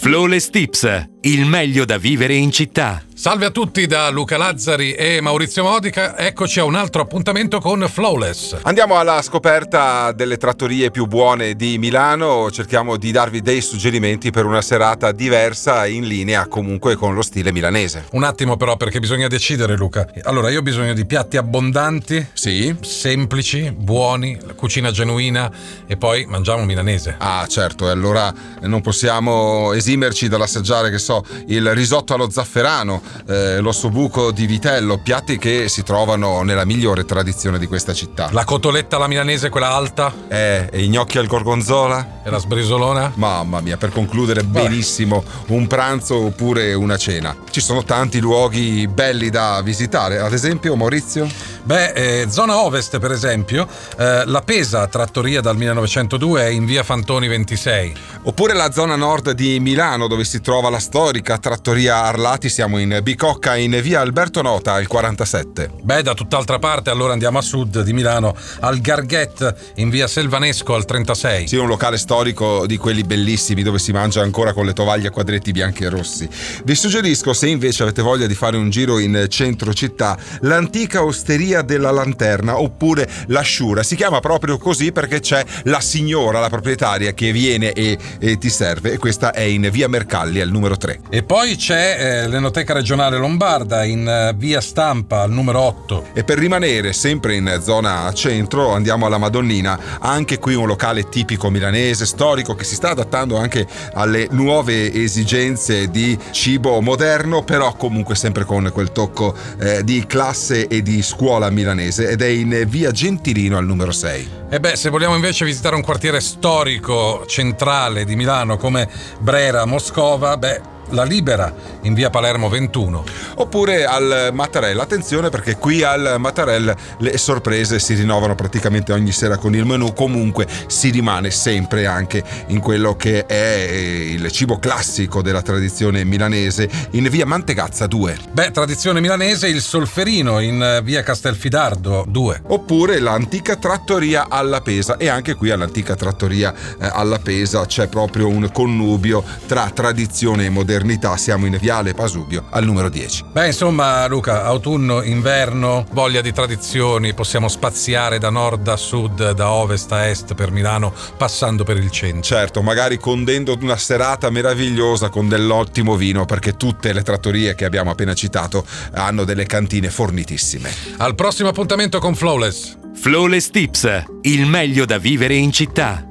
Flawless Tips, il meglio da vivere in città. Salve a tutti da Luca Lazzari e Maurizio Modica, eccoci a un altro appuntamento con Flawless. Andiamo alla scoperta delle trattorie più buone di Milano, cerchiamo di darvi dei suggerimenti per una serata diversa in linea comunque con lo stile milanese. Un attimo però perché bisogna decidere Luca. Allora io ho bisogno di piatti abbondanti, Sì? semplici, buoni, cucina genuina e poi mangiamo milanese. Ah certo, e allora non possiamo esimerci dall'assaggiare, che so, il risotto allo zafferano, eh, l'ossobuco di vitello, piatti che si trovano nella migliore tradizione di questa città. La cotoletta alla milanese, quella alta Eh, e i gnocchi al gorgonzola? e la sbrisolona? Mamma mia, per concludere benissimo un pranzo oppure una cena. Ci sono tanti luoghi belli da visitare, ad esempio Maurizio? Beh, eh, zona ovest per esempio, eh, la Pesa Trattoria dal 1902 è in via Fantoni 26. Oppure la zona nord di Milano dove si trova la storica trattoria Arlati, siamo in Bicocca in via Alberto Nota al 47. Beh, da tutt'altra parte allora andiamo a sud di Milano, al Garghet in via Selvanesco al 36. Sì, un locale storico di quelli bellissimi dove si mangia ancora con le tovaglie a quadretti bianchi e rossi. Vi suggerisco, se invece avete voglia di fare un giro in centro città, l'antica osteria della lanterna oppure la Sciura. Si chiama proprio così perché c'è la signora, la proprietaria, che viene e, e ti serve e questa è in via Mercalli al numero 3. E poi c'è eh, l'Enoteca Regionale Lombarda in eh, via Stampa al numero 8. E per rimanere sempre in zona centro andiamo alla Madonnina, anche qui un locale tipico milanese, storico, che si sta adattando anche alle nuove esigenze di cibo moderno, però comunque sempre con quel tocco eh, di classe e di scuola milanese ed è in via Gentilino al numero 6. E beh, se vogliamo invece visitare un quartiere storico centrale di Milano come Brera, Moscova, beh, la Libera in via Palermo 21. Oppure al Mattarella, attenzione perché qui al Mattarella le sorprese si rinnovano praticamente ogni sera con il menù, comunque si rimane sempre anche in quello che è il cibo classico della tradizione milanese in via Mantegazza 2. Beh, tradizione milanese, il Solferino in eh, via Castelfidardo 2. Oppure l'antica trattoria alla Pesa e anche qui all'antica trattoria eh, alla Pesa c'è proprio un connubio tra tradizione e modernità, siamo in viale Pasubio al numero 10. Beh, insomma, Luca, autunno, inverno, voglia di tradizioni, possiamo spaziare da nord a sud, da ovest a est per Milano, passando per il centro. Certo, magari condendo una serata meravigliosa con dell'ottimo vino, perché tutte le trattorie che abbiamo appena citato hanno delle cantine fornitissime. Al prossimo appuntamento con Flawless. Flawless Tips, il meglio da vivere in città.